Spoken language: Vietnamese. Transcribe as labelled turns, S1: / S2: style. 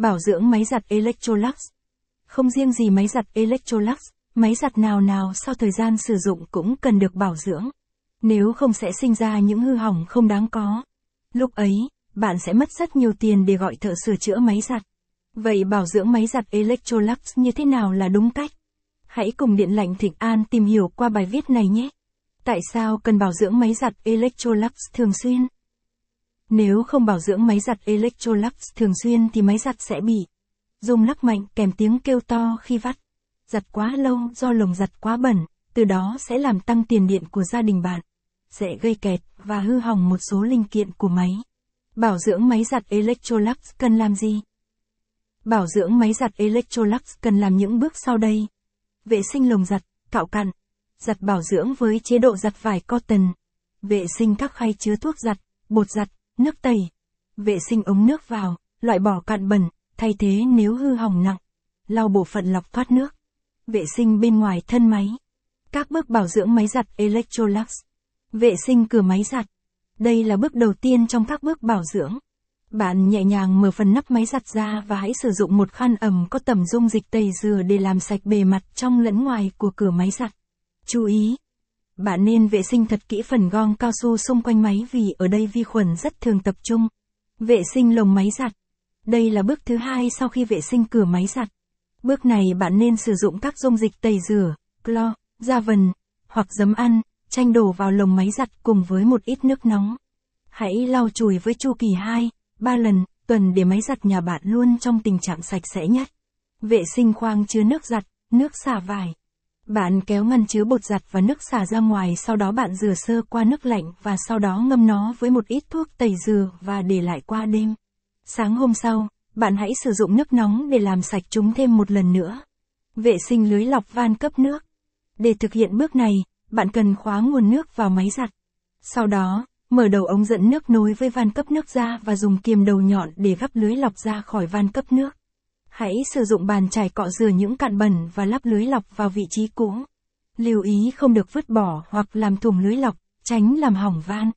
S1: Bảo dưỡng máy giặt Electrolux. Không riêng gì máy giặt Electrolux, máy giặt nào nào sau thời gian sử dụng cũng cần được bảo dưỡng. Nếu không sẽ sinh ra những hư hỏng không đáng có. Lúc ấy, bạn sẽ mất rất nhiều tiền để gọi thợ sửa chữa máy giặt. Vậy bảo dưỡng máy giặt Electrolux như thế nào là đúng cách? Hãy cùng Điện lạnh Thịnh An tìm hiểu qua bài viết này nhé. Tại sao cần bảo dưỡng máy giặt Electrolux thường xuyên? Nếu không bảo dưỡng máy giặt Electrolux thường xuyên thì máy giặt sẽ bị rung lắc mạnh kèm tiếng kêu to khi vắt. Giặt quá lâu do lồng giặt quá bẩn, từ đó sẽ làm tăng tiền điện của gia đình bạn. Sẽ gây kẹt và hư hỏng một số linh kiện của máy. Bảo dưỡng máy giặt Electrolux cần làm gì? Bảo dưỡng máy giặt Electrolux cần làm những bước sau đây. Vệ sinh lồng giặt, cạo cặn. Giặt bảo dưỡng với chế độ giặt vải cotton. Vệ sinh các khay chứa thuốc giặt, bột giặt, nước tẩy. Vệ sinh ống nước vào, loại bỏ cặn bẩn, thay thế nếu hư hỏng nặng. Lau bộ phận lọc thoát nước. Vệ sinh bên ngoài thân máy. Các bước bảo dưỡng máy giặt Electrolux. Vệ sinh cửa máy giặt. Đây là bước đầu tiên trong các bước bảo dưỡng. Bạn nhẹ nhàng mở phần nắp máy giặt ra và hãy sử dụng một khăn ẩm có tẩm dung dịch tẩy rửa để làm sạch bề mặt trong lẫn ngoài của cửa máy giặt. Chú ý! Bạn nên vệ sinh thật kỹ phần gong cao su xung quanh máy vì ở đây vi khuẩn rất thường tập trung. Vệ sinh lồng máy giặt. Đây là bước thứ hai sau khi vệ sinh cửa máy giặt. Bước này bạn nên sử dụng các dung dịch tẩy rửa, clo, da vần, hoặc giấm ăn, chanh đổ vào lồng máy giặt cùng với một ít nước nóng. Hãy lau chùi với chu kỳ 2, 3 lần, tuần để máy giặt nhà bạn luôn trong tình trạng sạch sẽ nhất. Vệ sinh khoang chứa nước giặt, nước xả vải. Bạn kéo ngăn chứa bột giặt và nước xả ra ngoài sau đó bạn rửa sơ qua nước lạnh và sau đó ngâm nó với một ít thuốc tẩy dừa và để lại qua đêm. Sáng hôm sau, bạn hãy sử dụng nước nóng để làm sạch chúng thêm một lần nữa. Vệ sinh lưới lọc van cấp nước. Để thực hiện bước này, bạn cần khóa nguồn nước vào máy giặt. Sau đó, mở đầu ống dẫn nước nối với van cấp nước ra và dùng kiềm đầu nhọn để gắp lưới lọc ra khỏi van cấp nước. Hãy sử dụng bàn chải cọ rửa những cặn bẩn và lắp lưới lọc vào vị trí cũ. Lưu ý không được vứt bỏ hoặc làm thủng lưới lọc, tránh làm hỏng van.